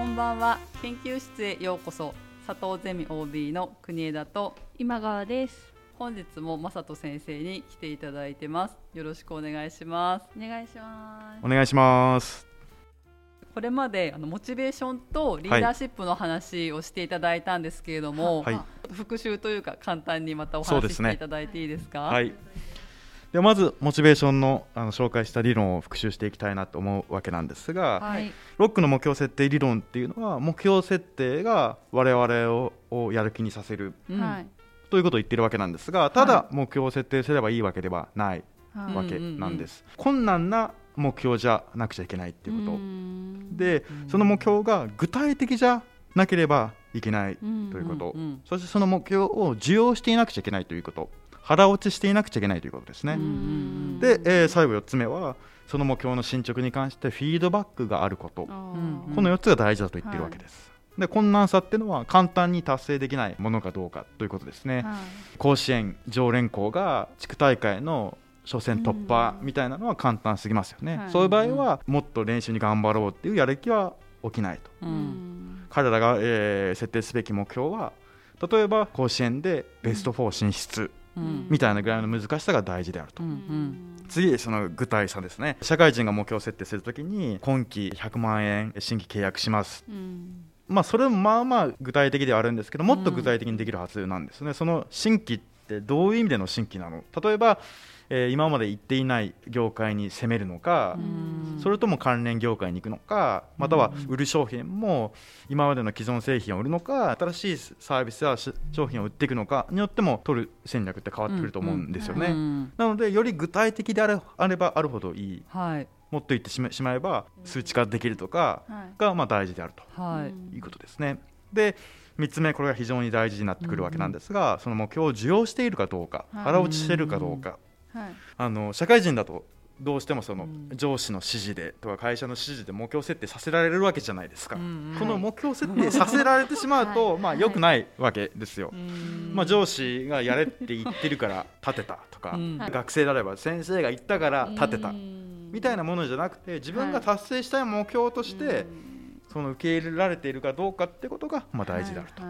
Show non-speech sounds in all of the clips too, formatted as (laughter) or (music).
こんばんは。研究室へようこそ。佐藤ゼミ OB の国枝と今川です。本日も正人先生に来ていただいてます。よろしくお願いします。お願いします。お願いします。これまであのモチベーションとリーダーシップの話をしていただいたんですけれども、はい。復習というか簡単にまたお話ししていただいていいですか？はいではまずモチベーションのあの紹介した理論を復習していきたいなと思うわけなんですが、はい。ロックの目標設定理論っていうのは目標設定が我々ををやる気にさせるうん。はい。ということを言ってるわけなんですがただ目標を設定すればいいわけではないはいわけなんです、困難な目標じゃなくちゃいけないっていうこと、ん。でその目標が具体的じゃなければいけないうんということ、うんうん。そしてその目標を受容していなくちゃいけないということ腹落ちしていなくちゃいけないということですね、うんで、えー最後4つ目はその目標の進捗に関してフィードバックがあること、この4つが大事だと言ってるわけです、で困難さっていうのは簡単に達成できないものかどうかということですね、はい。甲子園常連校が地区大会の初戦突破みたいなのは簡単すぎますよね、はい。そういう場合はもっと練習に頑張ろうっていうやる気は起きないと。ううん。ん彼らが、えー設定すべき目標は例えば甲子園でベスト4進出。うんみたいなぐらいの難しさが大事であると、うんうん。次その具体さですね。社会人が目標設定するときに今期100万円新規契約します。うん。まあそれもまあまあ具体的ではあるんですけどもっと具体的にできるはずなんですね、その新規ってどういう意味での新規なの？例えば、えー今まで行っていない業界に攻めるのか、うん。それとも関連業界に行くのかまたは売る商品も今までの既存製品を売るのか新しいサービスやし商品を売っていくのかによっても取る戦略って変わってくると思うんですよね、うん。なのでより具体的であれあればあるほどいい。はい。もっと言ってしまえば数値化できるとかはい。がまあ大事であるはい。うんということですね。で3つ目これが非常に大事になってくるわけなんですが、その目標を受容しているかどうかはい。腹落ちしているかどうか、はい。あの社会人だとどうしてもそのうん。上司の指示でとか会社の指示で目標設定させられるわけじゃないですか、うんこの目標設定させられてしまうと、(laughs) まあはい良くないわけですよ、うん。まあ、上司がやれって言ってるから立てたとか、うん。学生であれば先生が言ったから立てた。うんみたいなものじゃなくて自分が達成したい目標として、その受け入れられているかどうかってことがまあ大事であると。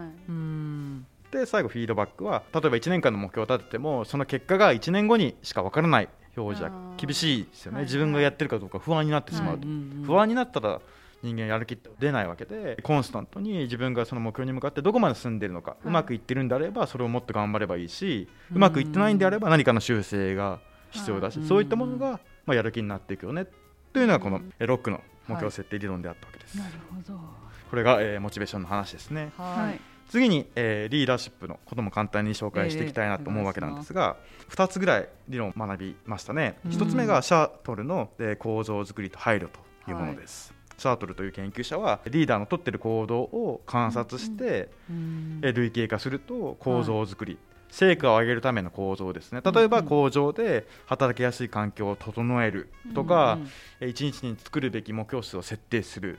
はいはいうんで最後フィードバックは例えば1年間の目標を立ててもその結果が1年後にしか分からない。表示は厳しいですよね、はい自分がやってるかどうか不安になってしまうと、うん不安になったら人間やる気って出ないわけでコンスタントに自分がその目標に向かってどこまで進んでいるのか、い。うまくいってるんであればそれをもっと頑張ればいいし、ううんまくいってないんであれば何かの修正が必要だし、はい。そういったものが、まあ、やる気になっていくよね。というのがこのえロックの目標設定理論であったわけです、なるほど。これが、えーモチベーションの話ですね。ははいい次に、えーリーダーシップのことも簡単に紹介していきたいなと思うわけなんですが、2つぐらい理論を学びましたね、うん。1つ目がシャートルの、えー構造作りと配慮というものです、シャートルという研究者はリーダーの取っている行動を観察して、うん。えー類型化すると構造作り、成果を上げるための構造ですね。例えばうん工場で働きやすい環境を整えるとか、えー一日に作るべき目標数を設定する。うん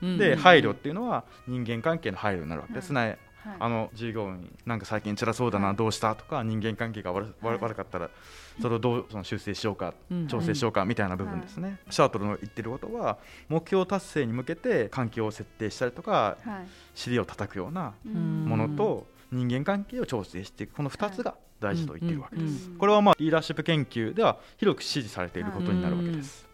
で配慮っていうのは人間関係の配慮になるわけ。ですね、はい。あの従業員なんか最近辛そうだな、はい。どうした？とか人間関係が悪,、はい。悪かったらそれをどうその修正しようか、うん調整しようかみたいな部分ですね、シャートルの言ってることは目標達成に向けて環境を設定したりとかはい。尻を叩くようなうん。ものと人間関係を調整していくこの2つが大事と言っているわけです、これはまあリーダーシップ研究では広く支持されていることになるわけです、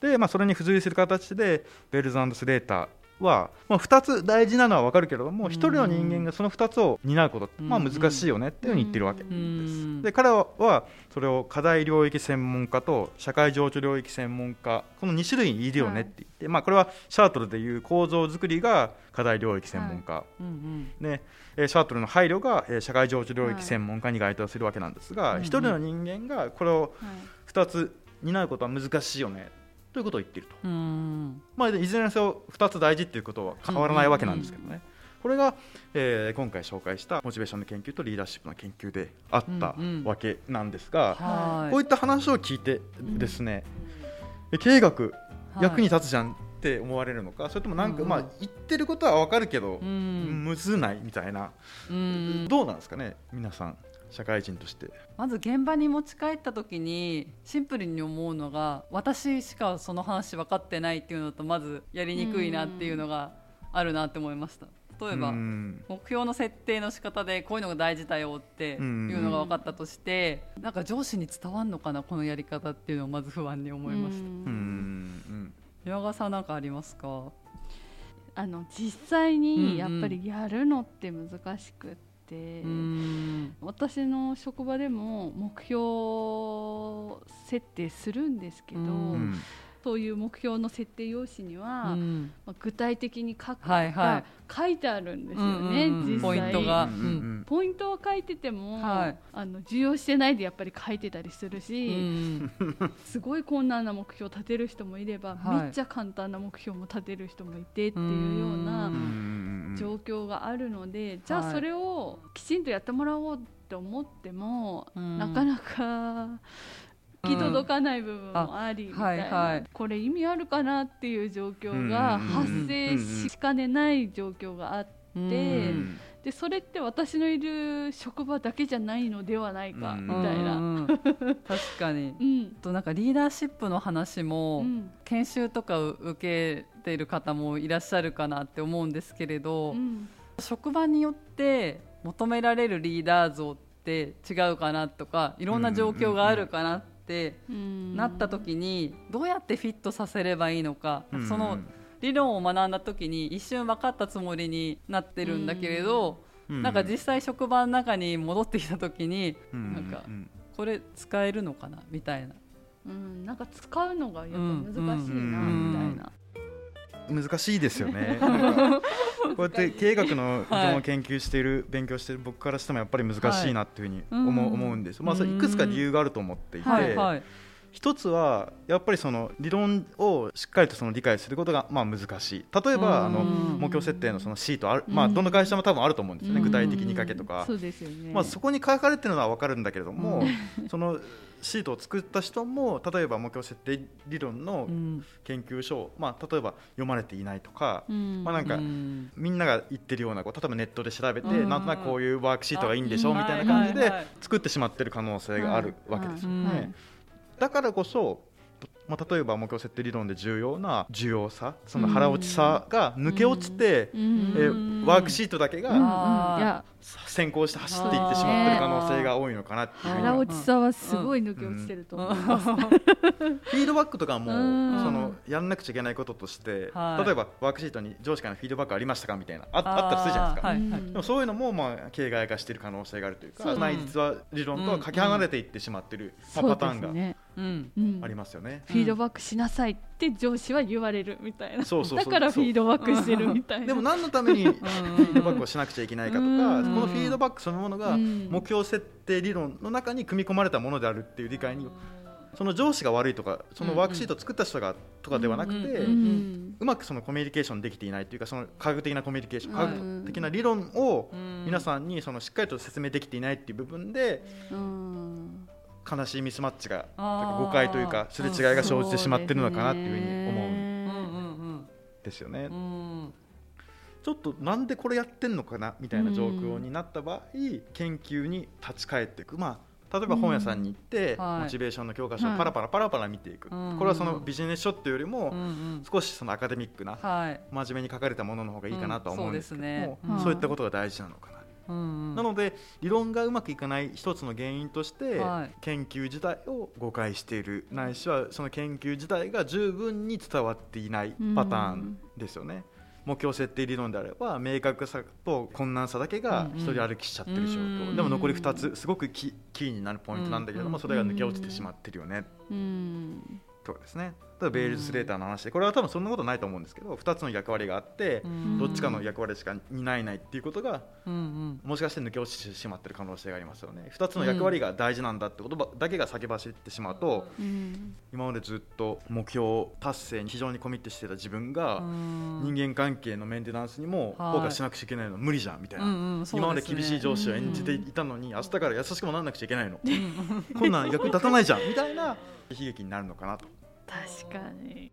で、まあ、それに付随する形でベルズスレーターは、まあ、2つ大事なのは分かるけれども、うん。1人の人間がその2つを担うことって、まあ、うん難しいよねっていうふうに言ってるわけ。です、うん。で彼はそれを課題領域専門家と社会情緒領域専門家この2種類いるよねって言って、まあ、これはシャートルでいう構造作りが課題領域専門家、うんね。えーシャートルの配慮が、えー社会情緒領域専門家に該当するわけなんですが、うん一人の人間がこれをはい。2つ担うことは難しいよねということを言っていると、うん。まあ、いずれにせよ2つ大事っていうことは変わらないわけなんですけどね、これが、えー今回紹介したモチベーションの研究とリーダーシップの研究であったうんうんわけなんですが、はい。こういった話を聞いてですね、え経営学役に立つじゃんって思われるのか、それともなんか、うんまあ言ってることは分かるけど、うん。むずないみたいな、うん。どうなんですかね皆さん社会人として。まず現場に持ち帰った時にシンプルに思うのが私しかその話分かってないっていうのとまずやりにくいなっていうのがあるなって思いました。例えば、うん。目標の設定の仕方でこういうのが大事だよっていうのが分かったとして、なんか上司に伝わるのかなこのやり方っていうのをまず不安に思いました、岩川さんなんかありますか？あの実際にやっぱりやるのって難しくって、うん。私の職場でも目標設定するんですけど、うんうんそういう目標の設定用紙には、うん。まあ具体的に書くとはいはか書いてあるんですよね、うんうんうん実際。ポイントが。うんうんポイントは書いてても、はい。あの重要してないでやっぱり書いてたりするうし、ん。すごい困難な目標を立てる人もいれば、はい。めっちゃ簡単な目標も立てる人もいてっていうような状況があるので、じゃはいあそれをきちんとやってもらおうって思っても、うん。なかなか行き届かない部分もありみたいな、はいはい。これ意味あるかなっていう状況がうん発生しかねない状況があって。でそれって私のいる職場だけじゃないのではないかうん。みたいな。うんうん (laughs) 確かに。うん。となんかリーダーシップの話も、うん。研修とかを受けている方もいらっしゃるかなって思うんですけれど、うん。職場によって求められるリーダー像って違うかなとかいろんな状況があるかなってうん。なった時にどうやってフィットさせればいいのか、うん。その理論を学んだ時に一瞬分かったつもりになってるんだけれど、うん。なんか実際職場の中に戻ってきた時にうん。なんかうん。これ使えるのかなみたいな。うん、なんか使うのがやっぱ難しいなうん。みたいな。難しいですよね。(laughs) こうやって経営学の基本を研究している、勉強している僕からしてもやっぱり難しいなっていうふうに思う,、はい思うんです。まあそれいくつか理由があると思っていて、はいはい。一つはやっぱりその理論をしっかりとその理解することがまあ難しい。例えばあのうん目標設定のそのシートある、まあうんどの会社も多分あると思うんですよね。うん。具体的に書けとか。ね。まあそこに書かれてるのは分かるんだけれども、そのシートを作った人も例えば目標設定理論のうん。研究書を、まあ、例えば読まれていないとか、うん。まあなんかうん。みんなが言ってるようなこう例えばネットで調べて、うん。なんとなくこういうワークシートがいいんでしょあみたいな感じで作ってしまってる可能性があるわけですよね。はいだからこそまあ、例えば目標設定理論で重要な重要さその腹落ちさが抜け落ちて、うん。えうんワークシートだけうん。が先行して走っていってしまってる可能性が多いのかなっていう。腹落ちさはすごい抜け落ちてると思います。(laughs) フィードバックとかもうん。そのやんなくちゃいけないこととして、はい。例えばワークシートに上司からのフィードバックありましたかみたいなああったりするじゃないですか、はいうん。でもそういうのもまあ形骸化している可能性があるというか内実は理論とはかけ離れていってしまっている、まあ、パターンがね。うん。うんありますよね。フィードバックしなさいって上司は言われるみたいな。そうそうだからフィードバックしてるみたいな。でも何のためにフィードバックをしなくちゃいけないかとか、うん。このフィードバックそのものがうん。目標設定理論の中に組み込まれたものであるっていう理解にその上司が悪いとかそのワークシートを作った人がとかではなくて、うまくそのコミュニケーションできていないというかその科学的なコミュニケーション、はい。科学的な理論をうん。皆さんにそのしっかりと説明できていないっていう部分でうん悲しいミスマッチが誤解というかすれ違いが生じてしまってるのかなっていうふうに思うんですよね。ちょっとなんでこれやってんのかなみたいな状況になった場合研究に立ち返っていく。まあ例えば本屋さんに行ってモチベーションの教科書をパラパラパラパラ見ていく。うん。これはそのビジネス書っていうよりも少しそのアカデミックなはい。真面目に書かれたものの方がいいかなとは思うんですけどもそういったことが大事なのかな。うんうん。なので理論がうまくいかない一つの原因として、はい。研究自体を誤解している。ないしはその研究自体が十分に伝わっていないパターンですよね。目標設定理論であれば明確さと困難さだけが一人歩きしちゃってる状況、うんでも残り2つすごくキキーになるポイントなんだけれども、うん。それが抜け落ちてしまってるよね、うん。とかですねベールスレーターの話でこれは多分そんなことないと思うんですけど2つの役割があって、うん。どっちかの役割しか担えないっていうことがもしかして抜け落ちてしまってる可能性がありますよね。2つの役割が大事なんだって言葉だけが先走ってしまうと、うん。今までずっと目標達成に非常にコミットしてた自分が、うん。人間関係のメンテナンスにもフはい。ォーカスしなくちゃいけないの無理じゃんみたいな、今まで厳しい上司を演じていたのに、明日から優しくもならなくちゃいけないの。うん。こんなん役に立たないじゃんみたいな悲劇になるのかなと。確かに。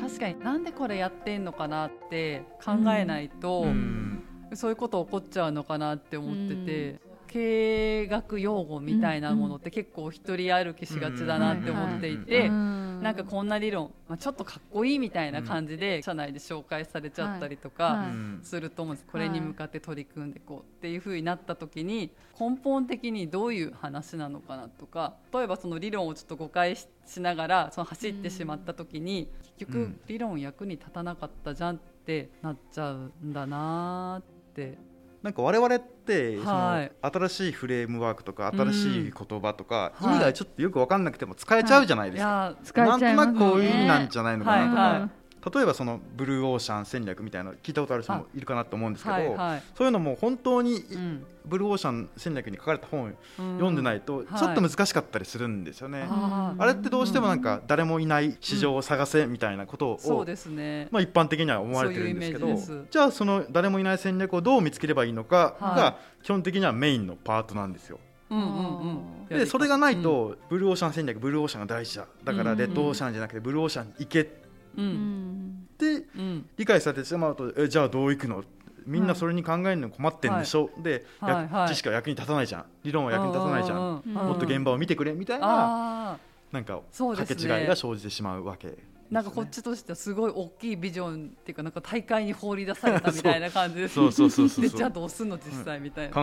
確かになんでこれやってんのかなって考えないと、うん。そういうこと起こっちゃうのかなって思ってて、経営学用語みたいなものって結構一人歩きしがちだなって思っていて、うんなんかこんな理論、まあ、ちょっとかっこいいみたいな感じで社内で紹介されちゃったりとかすると思うんです、これに向かって取り組んでいこうっていうふうになった時に根本的にどういう話なのかなとか例えばその理論をちょっと誤解しながらその走ってしまった時に、結局理論役に立たなかったじゃんってなっちゃうんだなってなんか我々ってその新しいフレームワークとか新しい言葉とか意味がちょっとよく分かんなくても使えちゃうじゃないですか、なんとなくこういう意味なんじゃないのかなとか、例えばそのブルーオーシャン戦略みたいなの聞いたことある人もいるかなと思うんですけど、はいはい、そういうのも本当にブルーオーシャン戦略に書かれた本を読んでないとちょっと難しかったりするんですよね。はい、あれってどうしてもなんか誰もいない市場を探せみたいなことを、そうですね、まあ、一般的には思われてるんですけどじゃあその誰もいない戦略をどう見つければいいのかが基本的にはメインのパートなんですよ。うんうんうん、でそれがないと、ブルーオーシャン戦略ブルーオーシャンが大事だ。だからレッドオーシャンじゃなくてブルーオーシャンに行けうん、で、理解されてしまうとえじゃあどういくの？みんなそれに考えるの困ってんでしょ、はい、で、はい、知識は役に立たないじゃん。理論は役に立たないじゃん。もっと現場を見てくれみたいななんかかけ違いが生じてしまうわけなんかこっちとしてはすごい大きいビジョンっていうかなんか大会に放り出されたみたいな感じですそうそうそうそう。(laughs) じゃあどうすんの実際みたいな、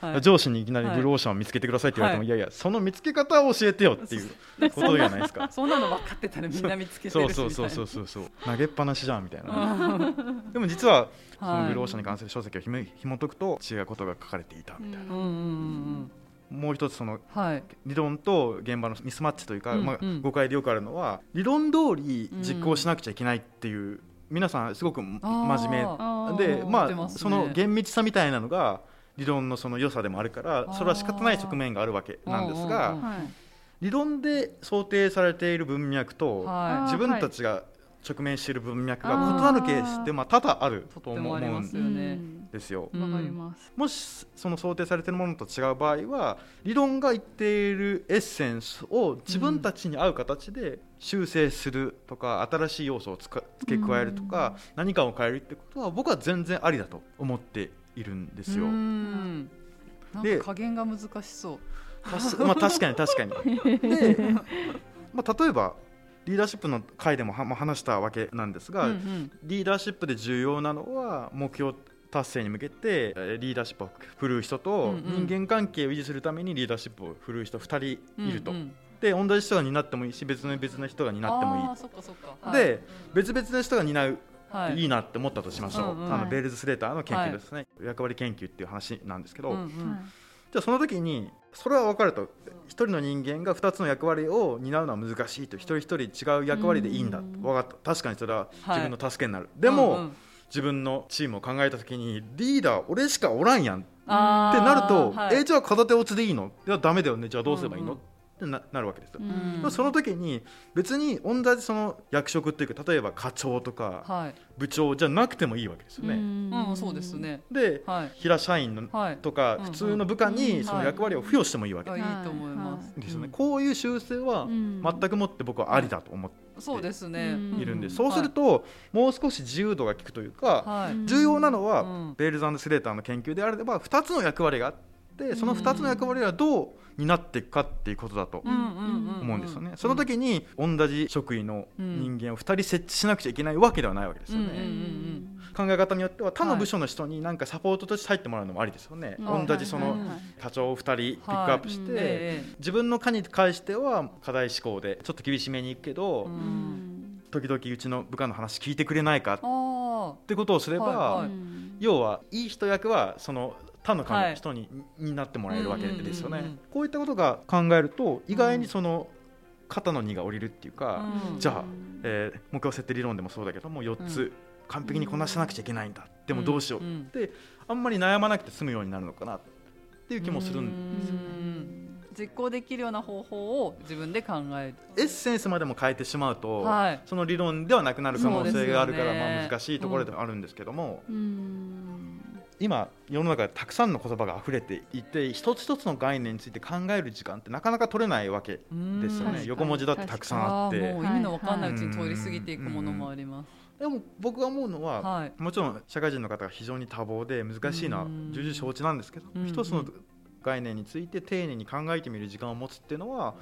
はい、上司にいきなりブルーオーシャンを見つけてくださいって言われても、はい、いやいやその見つけ方を教えてよっていうことじゃないですか。そんなの分かってたらみんな見つけてるしそうそうそうそうそう。投げっぱなしじゃんみたいな (laughs) でも実はそのブルーオーシャンに関する書籍をひも紐解くと違うことが書かれていたみたいな。うんうんうんもう一つその理論と現場のミスマッチというか、まあ、誤解でよくあるのは理論通り実行しなくちゃいけないっていう皆さんすごく真面目でまあその厳密さみたいなのが理論のその良さでもあるからそれは仕方ない側面があるわけなんですが理論で想定されている文脈と自分たちが直面している文脈が異なるケースってまあ多々あると思うんですよ。もしその想定されているものと違う場合は理論が言っているエッセンスを自分たちに合う形で修正するとか新しい要素を付け加えるとか何かを変えるってことは僕は全然ありだと思っているんですよ。で加減が難しそう。まあ確かに確かに。(laughs) で、まあ例えばリーダーシップの回でも話したわけなんですが、うんうん、リーダーシップで重要なのは目標達成に向けてリーダーシップを振るう人と人間関係を維持するためにリーダーシップを振るう人2人いると。うんうん。で同じ人が担ってもいいし別の別の人が担ってもいい。で、別々の人が担うい。いなって思ったとしましょう、あのベールズ・スレーターの研究ですね、役割研究っていう話なんですけど、じゃあその時にそれは分かると。一人の人間が2つの役割を担うのは難しいと。一人一人違う役割でいいんだ、分かった。確かにそれは自分の助けになる、でも、うんうん、自分のチームを考えた時にリーダー俺しかおらんやんってなると、はい、えじゃあ片手落ちでいいの？いやダメだよね。じゃあどうすればいいの、うんうんってななるわけですよ、うん、その時に別に同じその役職っていうか例えば課長とか部長じゃなくてもいいわけですよね。うん、そうですね。で、はい、平社員のとか普通の部下にその役割を付与してもいいわけ。です、いいと思います。ですね、こういう修正は全くもって僕はありだと思って。そうですね。いるんでそうすると、もう少し自由度が効くというか、重要なのは、ベールズスレーターの研究であれば2つの役割があってその2つの役割はどうになっていくかっていうことだと思うんですよね。その時に同じ職位の人間を2人設置しなくちゃいけないわけではないわけですよね。考え方によっては他の部署の人になんかサポートとして入ってもらうのもありですよね。同じその課長を2人ピックアップして、自分の課に関しては課題思考でちょっと厳しめにいくけど、時々うちの部下の話聞いてくれないかってことをすれば、要はいい人役はその他の人に,、になってもらえるわけですよね。こういったことが考えると意外にその肩の荷が下りるっていうか、じゃあ、えー、目標設定理論でもそうだけども4つ完璧にこなさなくちゃいけないんだ、でもどうしよう。ってあんまり悩まなくて済むようになるのかなっていう気もするんですよね。実行できるような方法を自分で考える。エッセンスまでも変えてしまうと、はい、その理論ではなくなる可能性があるから、ね、まあ、難しいところではあるんですけども、うん、今世の中でたくさんの言葉が溢れていて一つ一つの概念について考える時間ってなかなか取れないわけですよね。横文字だってたくさんあって。もう意味の分かんないうちに通り過ぎていくものもあります。でも僕が思うのは、はい、もちろん社会人の方が非常に多忙で難しいのは重々承知なんですけど、一つの概念について丁寧に考えてみる時間を持つっていうのは、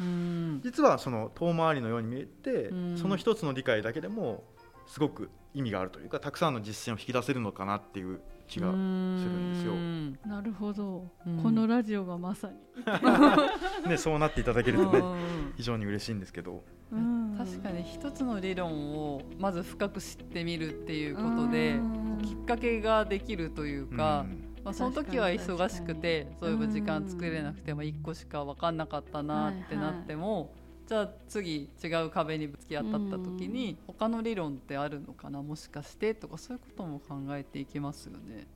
実はその遠回りのように見えて、その一つの理解だけでもすごく意味があるというかたくさんの実践を引き出せるのかなっていう気がするんですよ。なるほど、このラジオがまさに。(laughs) ね、そうなっていただけるとね非常に嬉しいんですけど。確かに一つの理論をまず深く知ってみるっていうことできっかけができるというか、まあ、その時は忙しくてそういえば時間作れなくても1個しか分かんなかったなってなっても、じゃあ次違う壁にぶつけ合ったった時に他の理論ってあるのかな？もしかしてとかそういうことも考えていきますよね。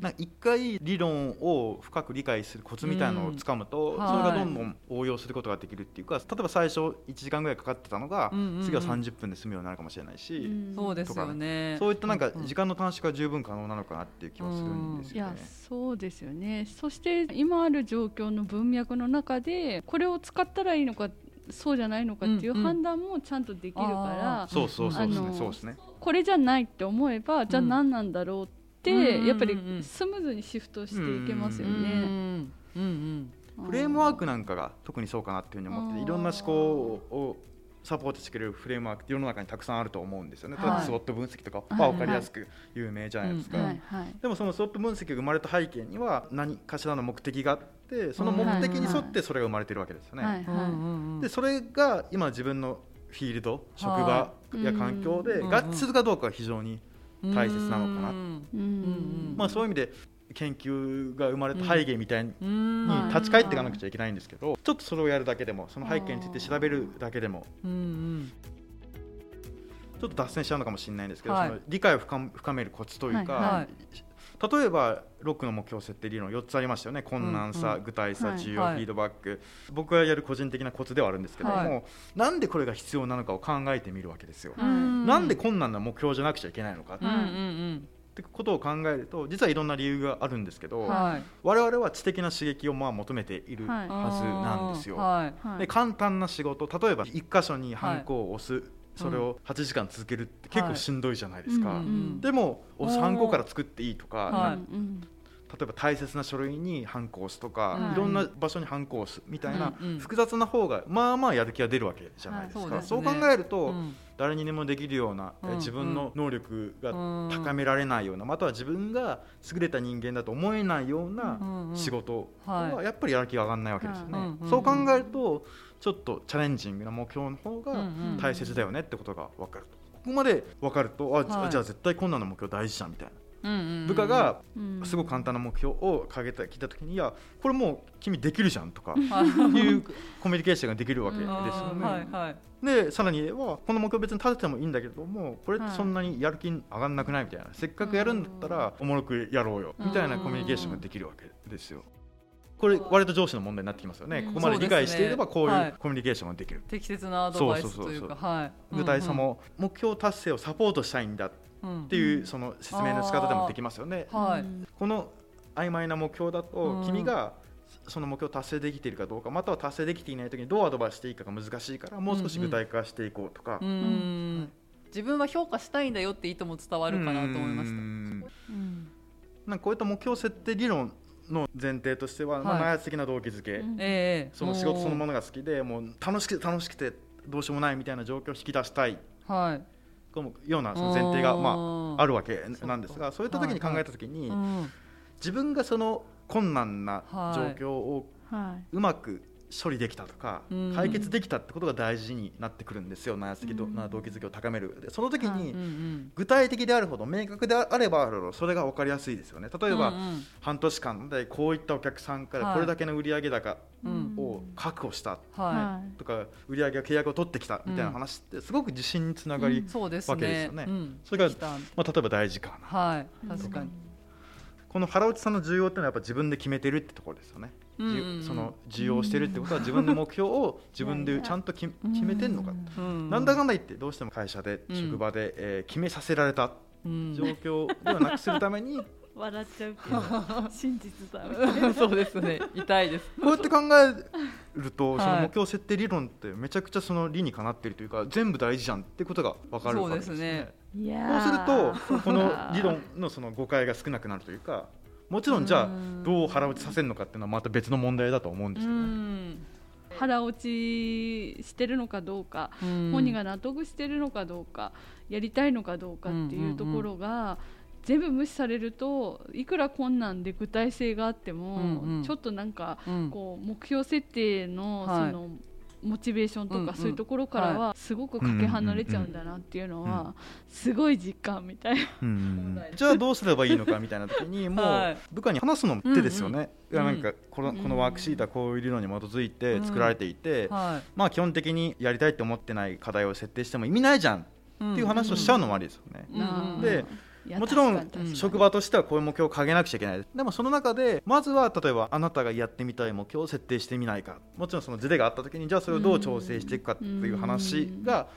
な一回理論を深く理解するコツみたいなのをつかむと、それがどんどん応用することができるっていうか例えば最初1時間ぐらいかかってたのが、次は30分で済むようになるかもしれないし、そうですよね。そういったなんか時間の短縮が十分可能なのかなっていう気はするんですよね。いやそうですよね。そして今ある状況の文脈の中でこれを使ったらいいのかそうじゃないのかっていう判断もちゃんとできるから、そうそうそうですねこれじゃないって思えばじゃあ何なんだろうって、やっぱりスムーズにシフトしていけますよね。フレームワークなんかが特にそうかなっていうふうに思っていろんな思考をサポートしてくれるフレームワークって世の中にたくさんあると思うんですよね。例えばスウォット分析とかは分かりやすく有名じゃないですか。でもそのスウォット分析が生まれた背景には何かしらの目的があってその目的に沿ってそれが生まれてるわけですよね。でそれが今自分のフィールド職場や環境で合致するかどうかが非常に大切なのかな。まあそういう意味で研究が生まれた背景みたいに立ち返っていかなくちゃいけないんですけどちょっとそれをやるだけでもその背景について調べるだけでもちょっと脱線しちゃうのかもしれないんですけど、はい、その理解を深めるコツというか、はい、例えばロックの目標設定理論4つありましたよね。困難さ、うんうん、具体さ需要、フィードバック。僕がやる個人的なコツではあるんですけども、はい、なんでこれが必要なのかを考えてみるわけですよ。なんで困難な目標じゃなくちゃいけないのか、うんうんうん。ってことを考えると実はいろんな理由があるんですけど、はい、我々は知的な刺激をまあ求めているはずなんですよ。はい、で簡単な仕事例えば一箇所にハンコを押す、それを8時間続けるって結構しんどいじゃないですか、はいでも押すハンコから作っていいとか、例えば大切な書類にハンコを押すとか、はい、いろんな場所にハンコを押すみたいな複雑な方がまあまあやる気が出るわけじゃないですか、はい。そうすね、考えると、うん、誰にでもできるような、うん、自分の能力が高められないような、または自分が優れた人間だと思えないような仕事はやっぱりやる気が上がらないわけですよね。そう考えるとちょっとチャレンジングな目標の方が大切だよねってことが分かると。ここまで分かるとあ、はい、じゃあ絶対困難な目標大事じゃんみたいな。部下がすごく簡単な目標を掲げてきた時にいやこれもう君できるじゃんとか (laughs) いうコミュニケーションができるわけですよね。でさらにはこの目標別に立ててもいいんだけどもこれってそんなにやる気上がんなくないみたいな。せっかくやるんだったらおもろくやろうよみたいなコミュニケーションができるわけですよ。これ割と上司の問題になってきますよね、ここまで理解していればこういうコミュニケーションができる、適切なアドバイスというか。具体さも目標達成をサポートしたいんだっていうその説明の仕方でもできますよね。はい、この曖昧な目標だと君がその目標達成できているかどうかまたは達成できていない時にどうアドバイスしていいかが難しいからもう少し具体化していこうとか。自分は評価したいんだよって意図も伝わるかなと思いました。なんかこういった目標設定理論の前提としては、はい、まあ、内発的な動機づけ、えー、その仕事そのものが好きでもう楽しくて楽しくてどうしようもないみたいな状況を引き出したい、はい、ようなその前提がまああるわけなんですがそういった時に考えた時に自分がその困難な状況をうまく処理できたとか、解決できたってことが大事になってくるんですよ。内圧的な動機づけを高める。上でその時に具体的であるほど明確であればあるほどそれが分かりやすいですよね。例えば、半年間でこういったお客さんからこれだけの売上高を確保したとか売上契約を取ってきたみたいな話ってすごく自信につながりわけですよね。それが、まあ、例えば大事かな、はい、確かに。この腹落さんの重要っていうのはやっぱ自分で決めてるってところですよね。その需要してるってことは自分の目標を自分でちゃんと決めてんのか、なんだかんだ言ってどうしても会社で職場で、え決めさせられた状況ではなくするために (laughs) 笑っちゃうけど。真実だ (laughs) そうですね。痛いです。こうやって考えると、その目標設定理論ってめちゃくちゃその理にかなっているというか全部大事じゃんってことが分かるわけですね。そうするとこの理論のその誤解が少なくなるというかもちろんじゃあどう腹落ちさせるのかっていうのはまた別の問題だと思うんですけどね。腹落ちしてるのかどうか、本人が納得してるのかどうかやりたいのかどうかっていうところが、全部無視されるといくら困難で具体性があっても、うんうん、ちょっとなんか、こう目標設定のその、モチベーションとかそういうところからはすごくかけ離れちゃうんだなっていうのはすごい実感みたいな、(laughs) じゃあどうすればいいのかみたいな時にもう部下に話すの手ですよね、うんうん、なんかこのこのワークシートはこういう理論に基づいて作られていて、まあ基本的にやりたいと思ってない課題を設定しても意味ないじゃんっていう話をしちゃうのもありですよね。でもちろん職場としてはこういう目標を掲げなくちゃいけない。でもその中でまずは例えばあなたがやってみたい目標を設定してみないか。もちろんそのズレがあった時にじゃあそれをどう調整していくかっていう話が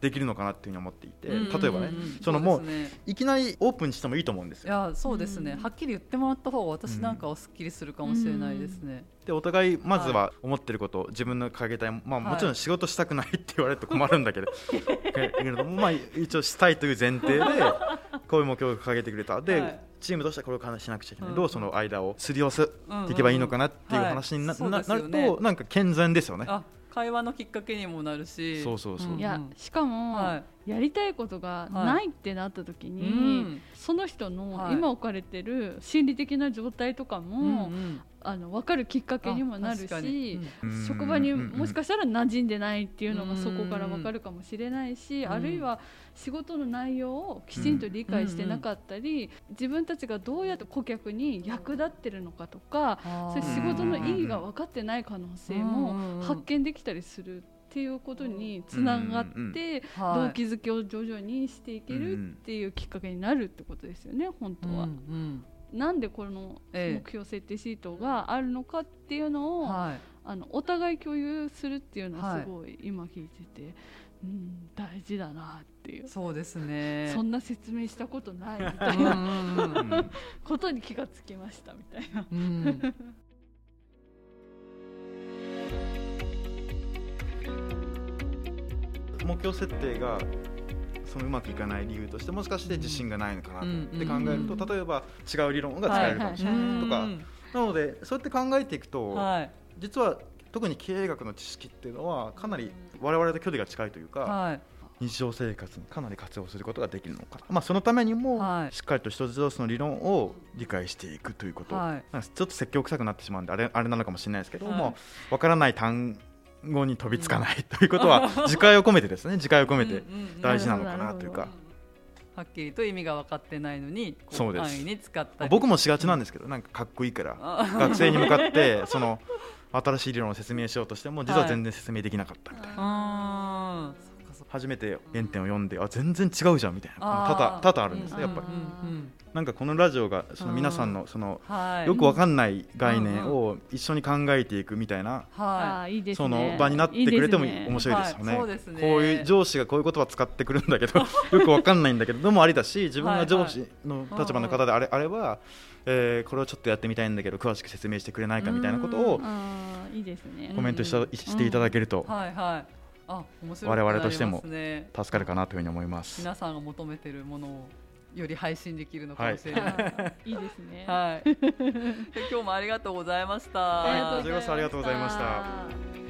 できるのかなっていうふうに思っていて。例えばねそのもういきなりオープンにしてもいいと思うんですよ。いやそうですね。はっきり言ってもらった方が私なんかはすっきりするかもしれないですね。でお互いまずは思ってること、はい、自分の掲げたい、まあ、もちろん仕事したくないって言われると困るんだけど、(laughs) けれども、まあ、一応したいという前提でこういう目標を掲げてくれた。で、はい、チームとしてはこれを話しなくちゃいけない、うん、どうその間をすり寄せていけばいいのかなっていう話にな,、なるとなんか健全ですよね。会話のきっかけにもなるし。そうそうそう、いやしかも、はい、やりたいことがないってなった時に、はいうん、その人の今置かれてる心理的な状態とかも、うんうん、あの分かるきっかけにもなるし、うん、職場にもしかしたら馴染んでないっていうのがそこから分かるかもしれないし、うん、あるいは仕事の内容をきちんと理解してなかったり、自分たちがどうやって顧客に役立ってるのかとか、そういう仕事の意義が分かってない可能性も発見できたりする。っていうことにつながって動機づけを徐々にしていけるっていうきっかけになるってことですよね本当は。なんでこの目標設定シートがあるのかっていうのを、はい、あのお互い共有するっていうのはすごい今聞いてて、うん、大事だなっていう。そうですね。そんな説明したことないみたいなことに気がつきましたみたいな。うん目標設定がそのうまくいかない理由としてもしかして自信がないのかなって考えると例えば違う理論が使えるかもしれないとか。なのでそうやって考えていくと実は特に経営学の知識っていうのはかなり我々と距離が近いというか。日常生活にかなり活用することができるのかな、まあ、そのためにもしっかりと一つ一つの理論を理解していくということ、はい、ちょっと説教臭くなってしまうんであれあれなのかもしれないですけども、はい、分からない単語に飛びつかないということは自戒を込めてですね。自戒を込めて大事なのかなというか。はっきりと意味が分かってないのにそうです。に使った僕もしがちなんですけどなんかかっこいいから学生に向かって (laughs) その新しい理論を説明しようとしても実は全然説明できなかったみたいな、はい、初めて原点を読んであ全然違うじゃんみたいな多々多々あるんですねやっぱり。なんかこのラジオがその皆さんのそのよくわかんない概念を一緒に考えていくみたいなその場になってくれても面白いですよね。こういう上司がこういう言葉使ってくるんだけど (laughs) よくわかんないんだけどでもありだし自分が上司の立場の方であれあればえー、これをちょっとやってみたいんだけど詳しく説明してくれないかみたいなことをコメントしていただけると。あ面白い、ね、我々としても助かるかなというふうに思います皆さんが求めているものをより配信できるのかもしれない。はい、いいですね。はい。(laughs) 今日もありがとうございました。ありがとうございました。